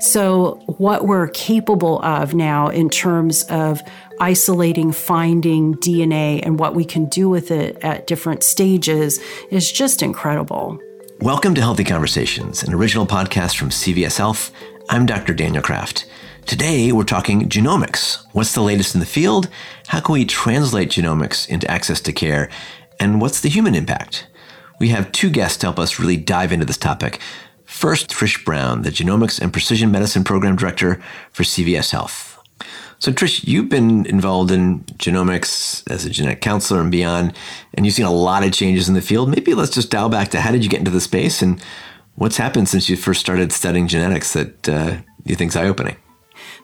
So, what we're capable of now in terms of isolating, finding DNA and what we can do with it at different stages is just incredible. Welcome to Healthy Conversations, an original podcast from CVS Health. I'm Dr. Daniel Kraft. Today, we're talking genomics. What's the latest in the field? How can we translate genomics into access to care? And what's the human impact? We have two guests to help us really dive into this topic. First, Trish Brown, the Genomics and Precision Medicine Program Director for CVS Health. So, Trish, you've been involved in genomics as a genetic counselor and beyond, and you've seen a lot of changes in the field. Maybe let's just dial back to how did you get into the space and what's happened since you first started studying genetics that uh, you think is eye opening?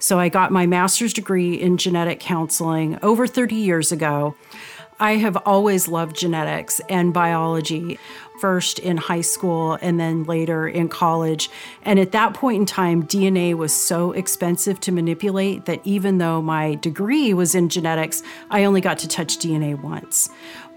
So, I got my master's degree in genetic counseling over 30 years ago. I have always loved genetics and biology first in high school and then later in college. And at that point in time, DNA was so expensive to manipulate that even though my degree was in genetics, I only got to touch DNA once.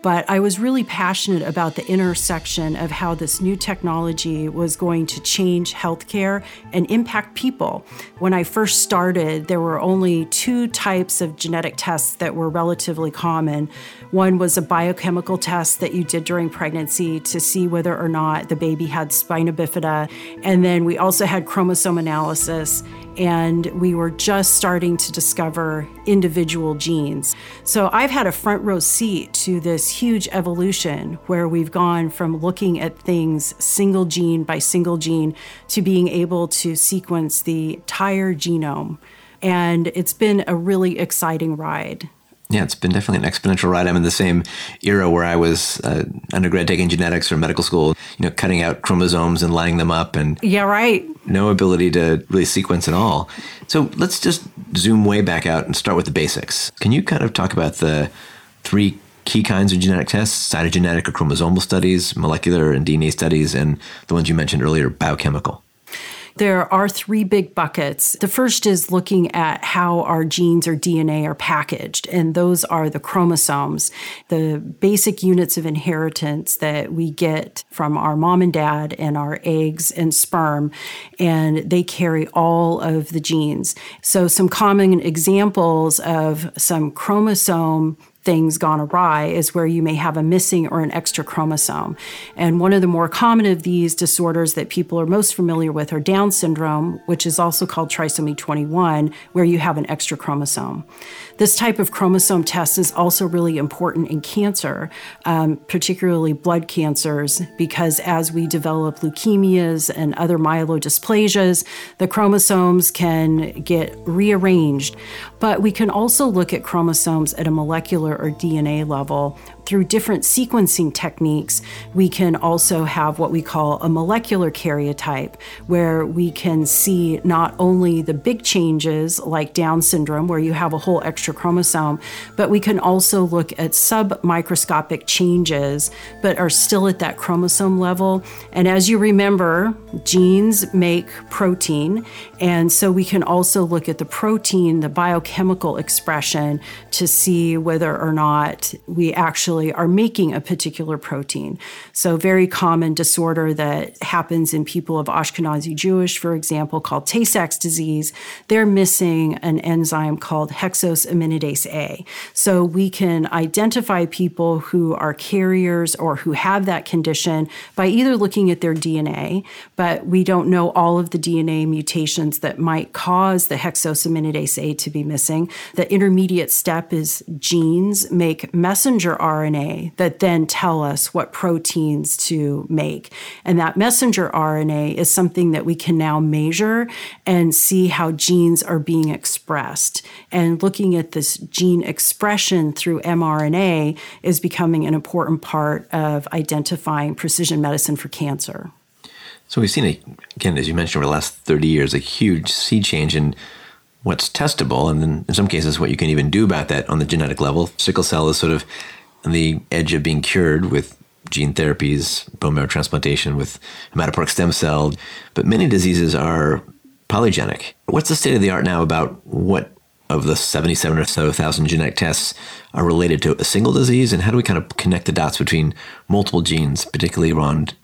But I was really passionate about the intersection of how this new technology was going to change healthcare and impact people. When I first started, there were only two types of genetic tests that were relatively common. One was a biochemical test that you did during pregnancy to see whether or not the baby had spina bifida. And then we also had chromosome analysis and we were just starting to discover individual genes. So I've had a front row seat to this huge evolution where we've gone from looking at things single gene by single gene to being able to sequence the entire genome. And it's been a really exciting ride. Yeah, it's been definitely an exponential ride. I'm in the same era where I was uh, undergrad taking genetics or medical school, you know, cutting out chromosomes and lining them up and Yeah, right. No ability to really sequence at all. So, let's just zoom way back out and start with the basics. Can you kind of talk about the three key kinds of genetic tests, cytogenetic or chromosomal studies, molecular and DNA studies, and the ones you mentioned earlier, biochemical? There are three big buckets. The first is looking at how our genes or DNA are packaged, and those are the chromosomes, the basic units of inheritance that we get from our mom and dad and our eggs and sperm, and they carry all of the genes. So, some common examples of some chromosome things gone awry is where you may have a missing or an extra chromosome. And one of the more common of these disorders that people are most familiar with are Down syndrome, which is also called trisomy 21, where you have an extra chromosome. This type of chromosome test is also really important in cancer, um, particularly blood cancers, because as we develop leukemias and other myelodysplasias, the chromosomes can get rearranged. But we can also look at chromosomes at a molecular or DNA level through different sequencing techniques, we can also have what we call a molecular karyotype, where we can see not only the big changes like Down syndrome, where you have a whole extra chromosome, but we can also look at submicroscopic changes, but are still at that chromosome level. And as you remember, genes make protein. And so we can also look at the protein, the biochemical expression, to see whether or not we actually actually are making a particular protein. So, very common disorder that happens in people of Ashkenazi Jewish, for example, called Tay Sachs disease, they're missing an enzyme called hexosaminidase A. So, we can identify people who are carriers or who have that condition by either looking at their DNA, but we don't know all of the DNA mutations that might cause the hexosaminidase A to be missing. The intermediate step is genes make messenger RNA RNA that then tell us what proteins to make. And that messenger RNA is something that we can now measure and see how genes are being expressed. And looking at this gene expression through mRNA is becoming an important part of identifying precision medicine for cancer. So we've seen, a, again, as you mentioned, over the last 30 years, a huge sea change in what's testable, and then in some cases, what you can even do about that on the genetic level. Sickle cell is sort of on the edge of being cured with gene therapies, bone marrow transplantation, with hematopoietic stem cell. But many diseases are polygenic. What's the state of the art now about what of the 77 or so thousand genetic tests are related to a single disease? And how do we kind of connect the dots between multiple genes, particularly around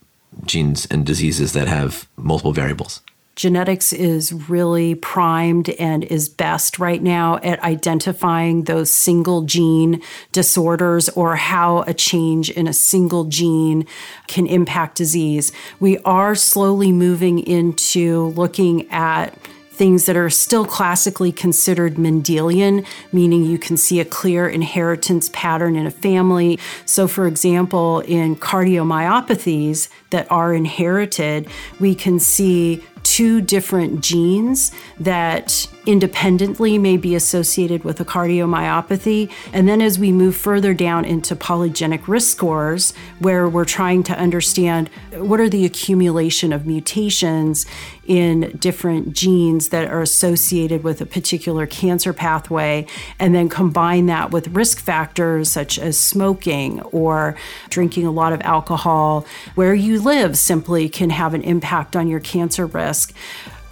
genes and diseases that have multiple variables? Genetics is really primed and is best right now at identifying those single gene disorders or how a change in a single gene can impact disease. We are slowly moving into looking at things that are still classically considered Mendelian, meaning you can see a clear inheritance pattern in a family. So, for example, in cardiomyopathies that are inherited, we can see two different genes that independently may be associated with a cardiomyopathy. And then as we move further down into polygenic risk scores, where we're trying to understand what are the accumulation of mutations in different genes that are associated with a particular cancer pathway, and then combine that with risk factors such as smoking or drinking a lot of alcohol, where you live simply can have an impact on your cancer risk.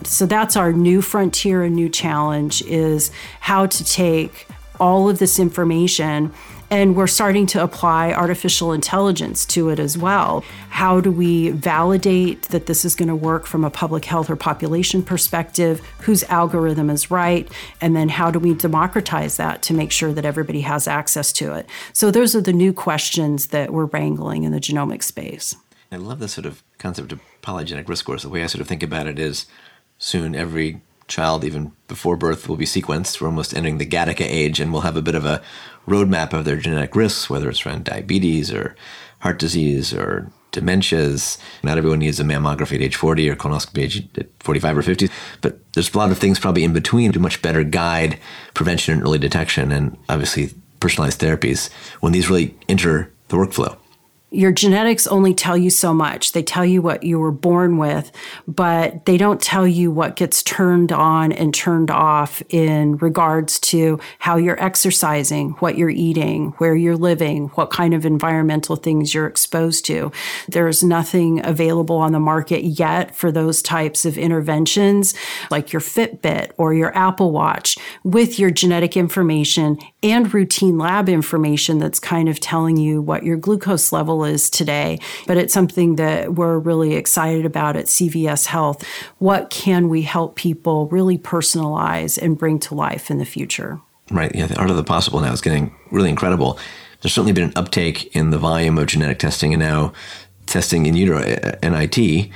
So that's our new frontier and new challenge is how to take all of this information and we're starting to apply artificial intelligence to it as well. How do we validate that this is going to work from a public health or population perspective? Whose algorithm is right? And then how do we democratize that to make sure that everybody has access to it? So, those are the new questions that we're wrangling in the genomic space. I love this sort of concept of polygenic risk scores. The way I sort of think about it is soon every child, even before birth, will be sequenced. We're almost entering the Gattaca age, and we'll have a bit of a roadmap of their genetic risks, whether it's around diabetes or heart disease or dementias. Not everyone needs a mammography at age 40 or colonoscopy at 45 or 50, but there's a lot of things probably in between to much better guide prevention and early detection, and obviously personalized therapies when these really enter the workflow your genetics only tell you so much. They tell you what you were born with, but they don't tell you what gets turned on and turned off in regards to how you're exercising, what you're eating, where you're living, what kind of environmental things you're exposed to. There's nothing available on the market yet for those types of interventions, like your Fitbit or your Apple Watch, with your genetic information and routine lab information that's kind of telling you what your glucose level is today, but it's something that we're really excited about at CVS Health. What can we help people really personalize and bring to life in the future? Right. Yeah, the art of the possible now is getting really incredible. There's certainly been an uptake in the volume of genetic testing and now testing in utero, uh, NIT.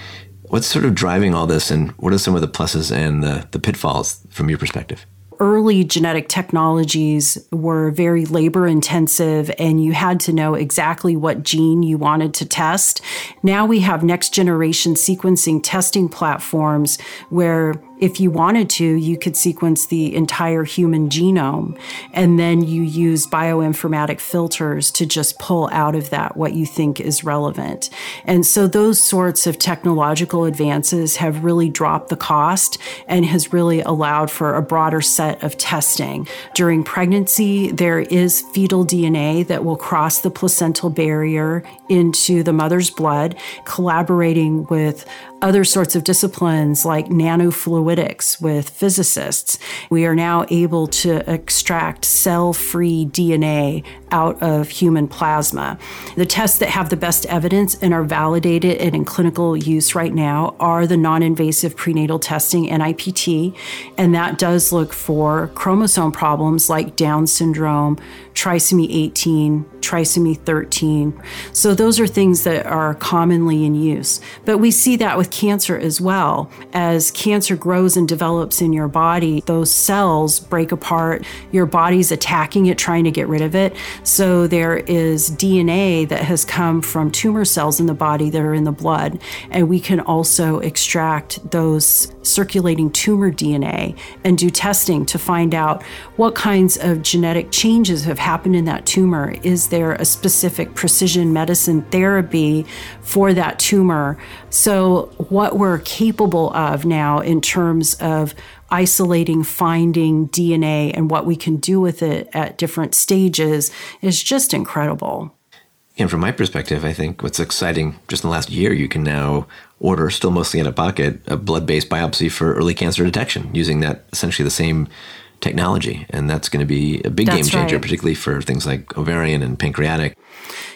What's sort of driving all this, and what are some of the pluses and the, the pitfalls from your perspective? Early genetic technologies were very labor intensive and you had to know exactly what gene you wanted to test. Now we have next generation sequencing testing platforms where if you wanted to, you could sequence the entire human genome and then you use bioinformatic filters to just pull out of that what you think is relevant. And so those sorts of technological advances have really dropped the cost and has really allowed for a broader set of testing. During pregnancy, there is fetal DNA that will cross the placental barrier into the mother's blood, collaborating with other sorts of disciplines like nanofluidics with physicists. We are now able to extract cell free DNA out of human plasma. The tests that have the best evidence and are validated and in clinical use right now are the non invasive prenatal testing, NIPT, and that does look for chromosome problems like Down syndrome, trisomy 18, trisomy 13. So those are things that are commonly in use. But we see that with cancer as well. As cancer grows and develops in your body, those cells break apart. Your body's attacking it, trying to get rid of it. So there is DNA that has come from tumor cells in the body that are in the blood. And we can also extract those circulating tumor DNA and do testing to find out what kinds of genetic changes have happened in that tumor. Is there a specific precision medicine therapy for that tumor? So, what we're capable of now in terms of isolating, finding DNA and what we can do with it at different stages is just incredible. And from my perspective, I think what's exciting just in the last year, you can now order, still mostly out of pocket, a blood based biopsy for early cancer detection using that essentially the same technology. And that's going to be a big that's game changer, right. particularly for things like ovarian and pancreatic.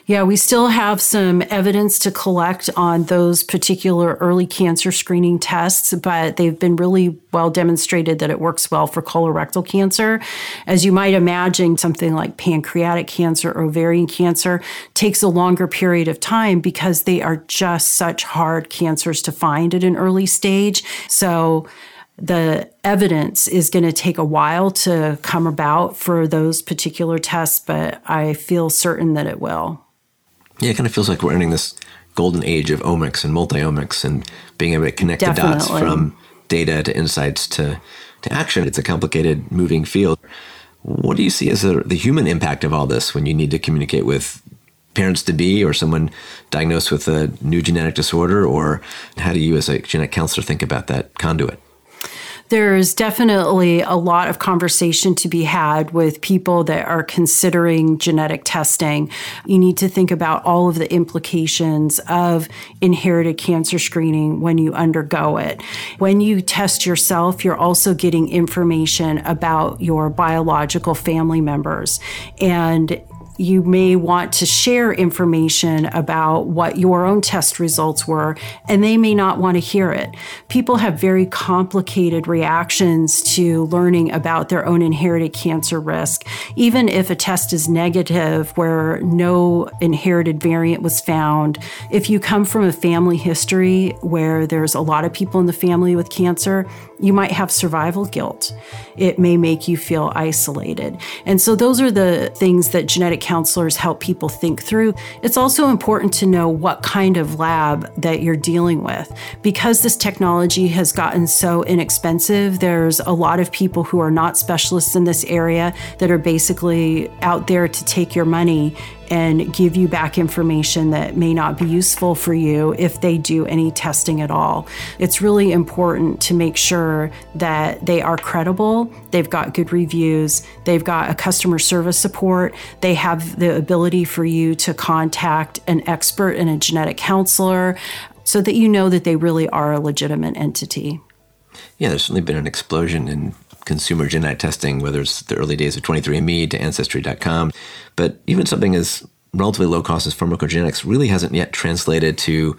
Yeah, we still have some evidence to collect on those particular early cancer screening tests, but they've been really well demonstrated that it works well for colorectal cancer. As you might imagine, something like pancreatic cancer or ovarian cancer takes a longer period of time because they are just such hard cancers to find at an early stage. So, the evidence is going to take a while to come about for those particular tests, but I feel certain that it will. Yeah, it kind of feels like we're entering this golden age of omics and multi-omics and being able to connect Definitely. the dots from data to insights to, to action. It's a complicated, moving field. What do you see as the, the human impact of all this when you need to communicate with parents to be or someone diagnosed with a new genetic disorder? Or how do you, as a genetic counselor, think about that conduit? There's definitely a lot of conversation to be had with people that are considering genetic testing. You need to think about all of the implications of inherited cancer screening when you undergo it. When you test yourself, you're also getting information about your biological family members. And you may want to share information about what your own test results were, and they may not want to hear it. People have very complicated reactions to learning about their own inherited cancer risk. Even if a test is negative where no inherited variant was found, if you come from a family history where there's a lot of people in the family with cancer, you might have survival guilt. It may make you feel isolated. And so, those are the things that genetic counselors help people think through. It's also important to know what kind of lab that you're dealing with. Because this technology has gotten so inexpensive, there's a lot of people who are not specialists in this area that are basically out there to take your money and give you back information that may not be useful for you if they do any testing at all. It's really important to make sure that they are credible, they've got good reviews, they've got a customer service support, they have the ability for you to contact an expert and a genetic counselor so that you know that they really are a legitimate entity. Yeah, there's certainly been an explosion in consumer genetic testing, whether it's the early days of 23andMe to Ancestry.com. But even something as relatively low cost as pharmacogenetics really hasn't yet translated to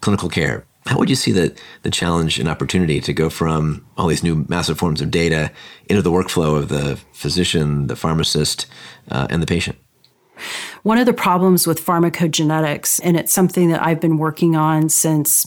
clinical care. How would you see the, the challenge and opportunity to go from all these new massive forms of data into the workflow of the physician, the pharmacist, uh, and the patient? One of the problems with pharmacogenetics, and it's something that I've been working on since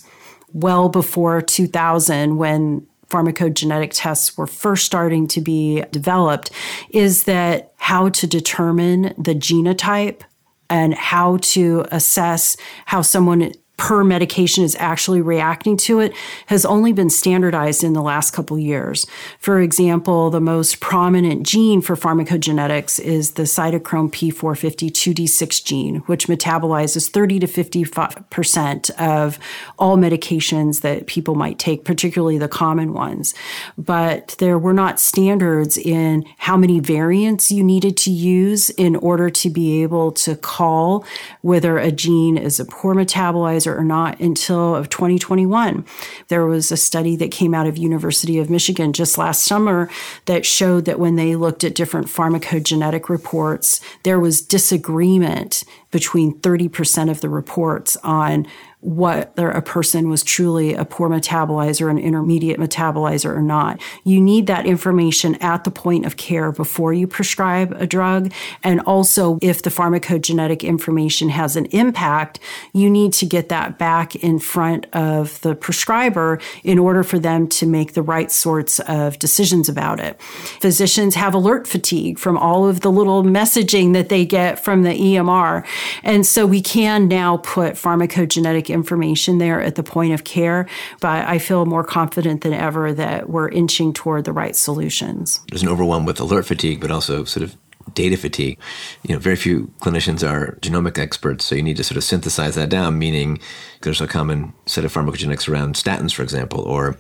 well before 2000 when pharmacogenetic tests were first starting to be developed is that how to determine the genotype and how to assess how someone per medication is actually reacting to it has only been standardized in the last couple years. For example, the most prominent gene for pharmacogenetics is the cytochrome P450 2D6 gene, which metabolizes 30 to 55% of all medications that people might take, particularly the common ones. But there were not standards in how many variants you needed to use in order to be able to call whether a gene is a poor metabolizer or not until of 2021. There was a study that came out of University of Michigan just last summer that showed that when they looked at different pharmacogenetic reports, there was disagreement between 30% of the reports on whether a person was truly a poor metabolizer, an intermediate metabolizer or not. You need that information at the point of care before you prescribe a drug. And also, if the pharmacogenetic information has an impact, you need to get that back in front of the prescriber in order for them to make the right sorts of decisions about it. Physicians have alert fatigue from all of the little messaging that they get from the EMR. And so we can now put pharmacogenetic information there at the point of care, but I feel more confident than ever that we're inching toward the right solutions. There's an overwhelm with alert fatigue, but also sort of data fatigue. You know, very few clinicians are genomic experts, so you need to sort of synthesize that down, meaning there's a common set of pharmacogenetics around statins, for example, or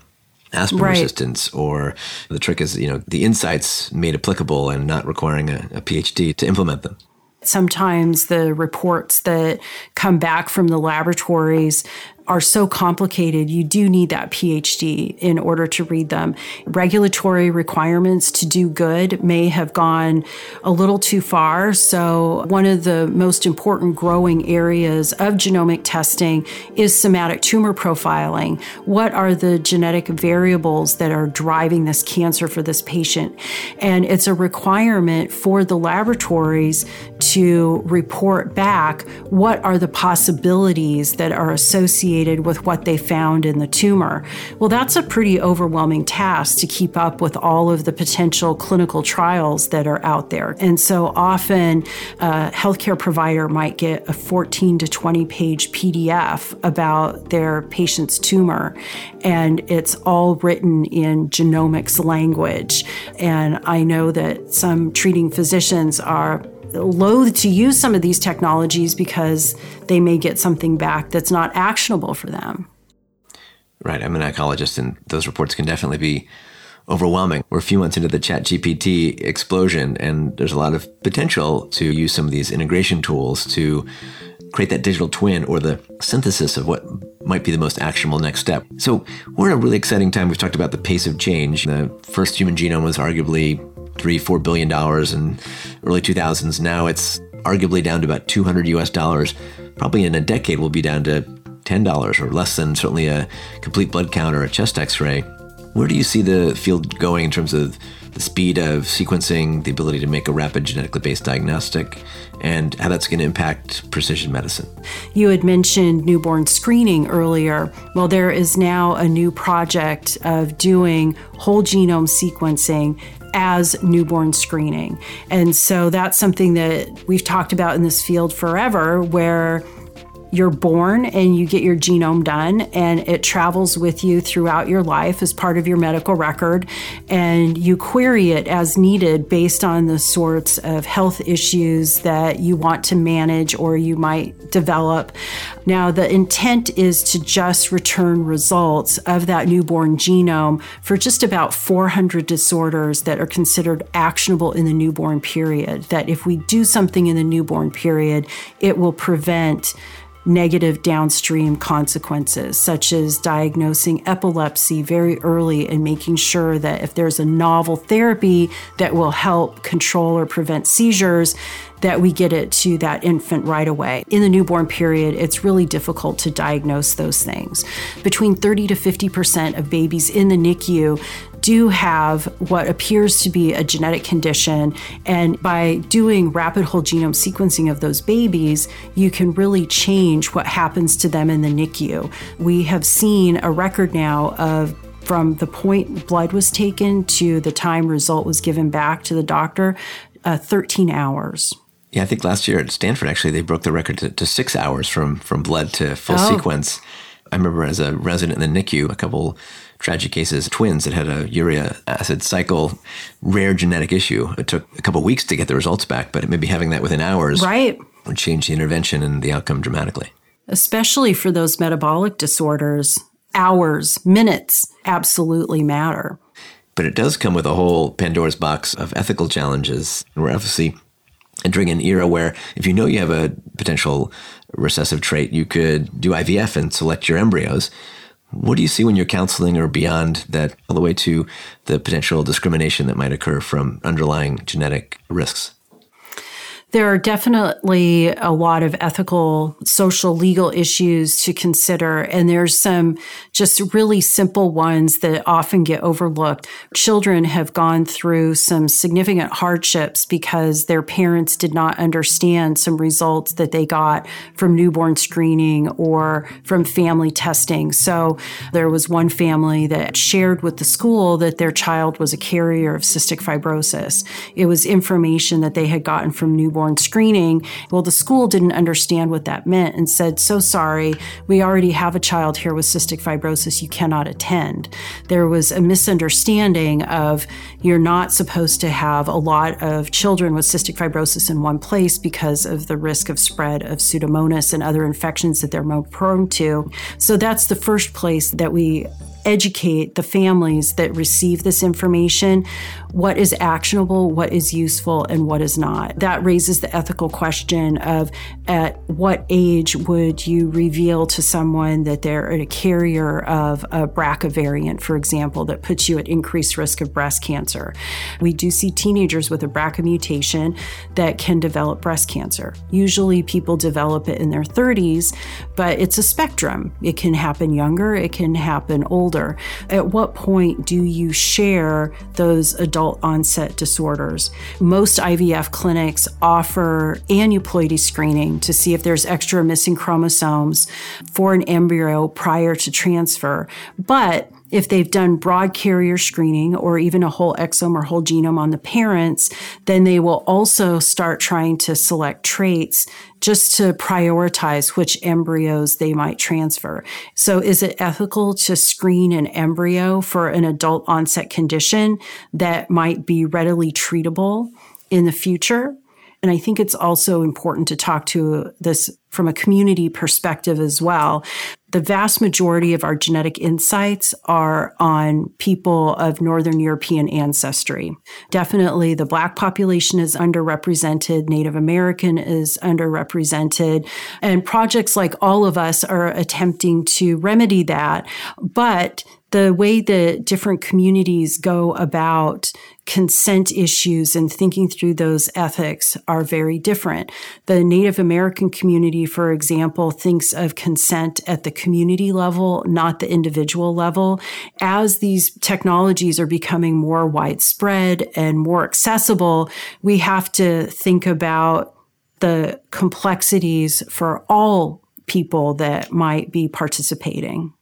aspirin right. resistance, or the trick is, you know, the insights made applicable and not requiring a, a PhD to implement them. Sometimes the reports that come back from the laboratories are so complicated, you do need that PhD in order to read them. Regulatory requirements to do good may have gone a little too far. So, one of the most important growing areas of genomic testing is somatic tumor profiling. What are the genetic variables that are driving this cancer for this patient? And it's a requirement for the laboratories to report back what are the possibilities that are associated with what they found in the tumor. Well, that's a pretty overwhelming task to keep up with all of the potential clinical trials that are out there. And so often, a healthcare provider might get a 14 to 20 page PDF about their patient's tumor, and it's all written in genomics language. And I know that some treating physicians are loath to use some of these technologies because they may get something back that's not actionable for them. Right. I'm an oncologist, and those reports can definitely be overwhelming. We're a few months into the chat GPT explosion, and there's a lot of potential to use some of these integration tools to create that digital twin or the synthesis of what might be the most actionable next step. So we're in a really exciting time. We've talked about the pace of change. The first human genome was arguably three, four billion dollars in early 2000s. Now it's arguably down to about 200 US dollars. Probably in a decade, we'll be down to $10 or less than certainly a complete blood count or a chest x ray. Where do you see the field going in terms of the speed of sequencing, the ability to make a rapid genetically based diagnostic, and how that's going to impact precision medicine? You had mentioned newborn screening earlier. Well, there is now a new project of doing whole genome sequencing as newborn screening. And so that's something that we've talked about in this field forever, where you're born and you get your genome done and it travels with you throughout your life as part of your medical record and you query it as needed based on the sorts of health issues that you want to manage or you might develop. Now, the intent is to just return results of that newborn genome for just about 400 disorders that are considered actionable in the newborn period. That if we do something in the newborn period, it will prevent negative downstream consequences, such as diagnosing epilepsy very early and making sure that if there's a novel therapy that will help control or prevent seizures, that we get it to that infant right away. In the newborn period, it's really difficult to diagnose those things. Between 30 to 50% of babies in the NICU do have what appears to be a genetic condition. And by doing rapid whole genome sequencing of those babies, you can really change what happens to them in the NICU. We have seen a record now of from the point blood was taken to the time result was given back to the doctor, uh, 13 hours. Yeah, I think last year at Stanford, actually, they broke the record to, to six hours from from blood to full oh. sequence. I remember as a resident in the NICU, a couple tragic cases, twins that had a urea acid cycle, rare genetic issue. It took a couple weeks to get the results back, but maybe having that within hours right. would change the intervention and the outcome dramatically. Especially for those metabolic disorders, hours, minutes absolutely matter. But it does come with a whole Pandora's box of ethical challenges. We're obviously entering an era where if you know you have a potential recessive trait, you could do IVF and select your embryos. What do you see when you're counseling or beyond that, all the way to the potential discrimination that might occur from underlying genetic risks? There are definitely a lot of ethical, social, legal issues to consider. And there's some just really simple ones that often get overlooked. Children have gone through some significant hardships because their parents did not understand some results that they got from newborn screening or from family testing. So there was one family that shared with the school that their child was a carrier of cystic fibrosis. It was information that they had gotten from newborn newborn screening. Well, the school didn't understand what that meant and said, So sorry, we already have a child here with cystic fibrosis. You cannot attend. There was a misunderstanding of you're not supposed to have a lot of children with cystic fibrosis in one place because of the risk of spread of pseudomonas and other infections that they're more prone to. So that's the first place that we educate the families that receive this information what is actionable, what is useful, and what is not. That raises the ethical question of at what age would you reveal to someone that they're a carrier of a BRCA variant, for example, that puts you at increased risk of breast cancer. We do see teenagers with a BRCA mutation that can develop breast cancer. Usually people develop it in their 30s, but it's a spectrum. It can happen younger, it can happen older. At what point do you share those adult onset disorders? Most IVF clinics offer aneuploidy screening to see if there's extra missing chromosomes for an embryo prior to transfer. But if they've done broad carrier screening or even a whole exome or whole genome on the parents, then they will also start trying to select traits just to prioritize which embryos they might transfer. So is it ethical to screen an embryo for an adult onset condition that might be readily treatable in the future? And I think it's also important to talk to this from a community perspective as well. The vast majority of our genetic insights are on people of Northern European ancestry. Definitely the Black population is underrepresented, Native American is underrepresented, and projects like All of Us are attempting to remedy that. But the way that different communities go about consent issues and thinking through those ethics are very different. The Native American community, for example, thinks of consent at the community level, not the individual level. As these technologies are becoming more widespread and more accessible, we have to think about the complexities for all people that might be participating.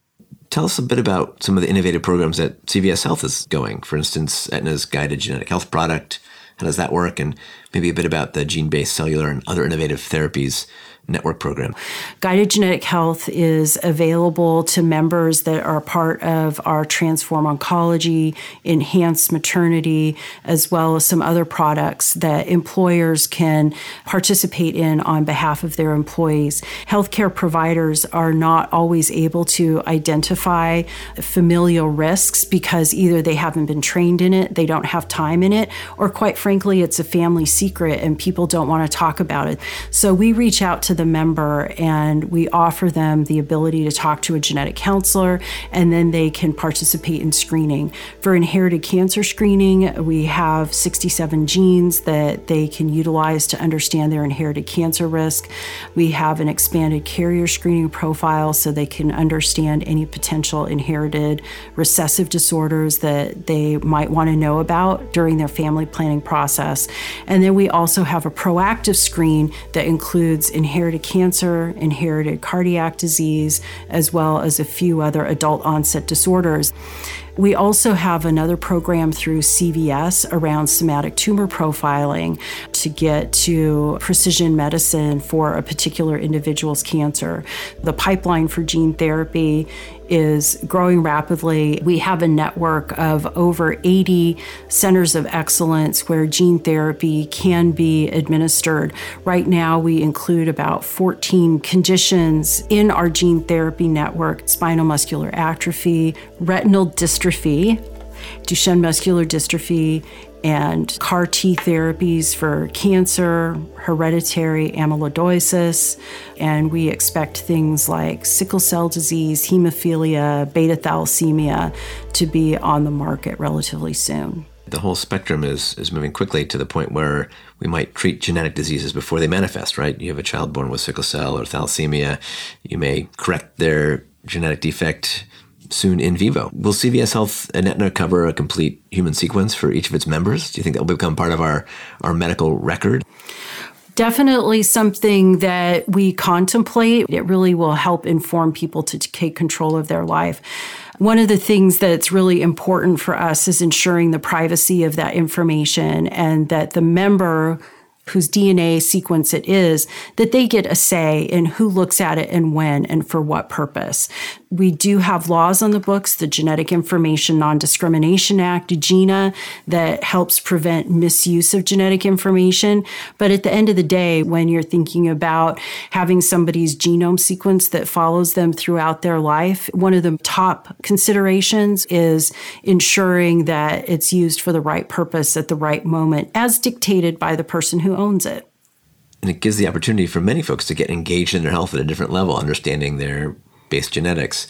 Tell us a bit about some of the innovative programs that CVS Health is going. For instance, Aetna's guided genetic health product. How does that work? And maybe a bit about the gene based cellular and other innovative therapies network program. Guided Genetic Health is available to members that are part of our Transform Oncology, Enhanced Maternity, as well as some other products that employers can participate in on behalf of their employees. Healthcare providers are not always able to identify familial risks because either they haven't been trained in it, they don't have time in it, or quite frankly, it's a family secret and people don't want to talk about it. So we reach out to the member and we offer them the ability to talk to a genetic counselor and then they can participate in screening. For inherited cancer screening, we have 67 genes that they can utilize to understand their inherited cancer risk. We have an expanded carrier screening profile so they can understand any potential inherited recessive disorders that they might want to know about during their family planning process. And then we also have a proactive screen that includes inherited inherited cancer, inherited cardiac disease, as well as a few other adult onset disorders. We also have another program through CVS around somatic tumor profiling to get to precision medicine for a particular individual's cancer. The pipeline for gene therapy is growing rapidly. We have a network of over 80 centers of excellence where gene therapy can be administered. Right now, we include about 14 conditions in our gene therapy network spinal muscular atrophy, retinal dystrophy, Duchenne muscular dystrophy, and CAR T therapies for cancer, hereditary amyloidosis, and we expect things like sickle cell disease, hemophilia, beta thalassemia to be on the market relatively soon. The whole spectrum is, is moving quickly to the point where we might treat genetic diseases before they manifest, right? You have a child born with sickle cell or thalassemia, you may correct their genetic defect soon in vivo. Will CVS Health and Aetna cover a complete human sequence for each of its members? Do you think that will become part of our, our medical record? Definitely something that we contemplate. It really will help inform people to take control of their life. One of the things that's really important for us is ensuring the privacy of that information and that the member whose DNA sequence it is, that they get a say in who looks at it and when and for what purpose. We do have laws on the books, the Genetic Information Non Discrimination Act, GINA, that helps prevent misuse of genetic information. But at the end of the day, when you're thinking about having somebody's genome sequence that follows them throughout their life, one of the top considerations is ensuring that it's used for the right purpose at the right moment, as dictated by the person who owns it. And it gives the opportunity for many folks to get engaged in their health at a different level, understanding their base genetics.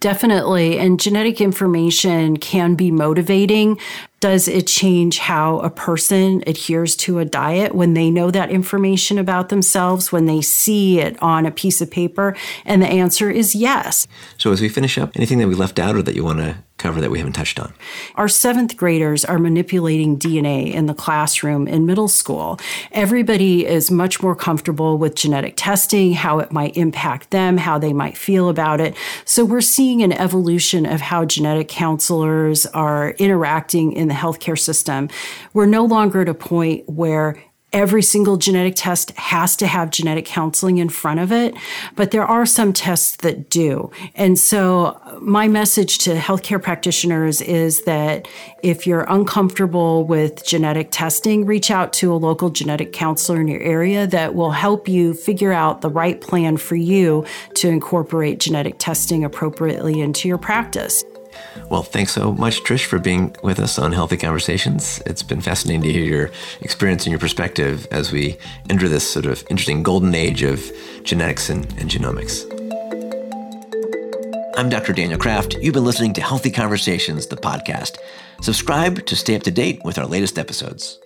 Definitely. And genetic information can be motivating. Does it change how a person adheres to a diet when they know that information about themselves, when they see it on a piece of paper? And the answer is yes. So, as we finish up, anything that we left out or that you want to cover that we haven't touched on? Our seventh graders are manipulating DNA in the classroom in middle school. Everybody is much more comfortable with genetic testing, how it might impact them, how they might feel about it. So we're seeing an evolution of how genetic counselors are interacting in the healthcare system. We're no longer at a point where every single genetic test has to have genetic counseling in front of it, but there are some tests that do. And so my message to healthcare practitioners is that if you're uncomfortable with genetic testing, reach out to a local genetic counselor in your area that will help you figure out the right plan for you to incorporate genetic testing appropriately into your practice. Well, thanks so much, Trish, for being with us on Healthy Conversations. It's been fascinating to hear your experience and your perspective as we enter this sort of interesting golden age of genetics and, and genomics. I'm Dr. Daniel Kraft. You've been listening to Healthy Conversations, the podcast. Subscribe to stay up to date with our latest episodes.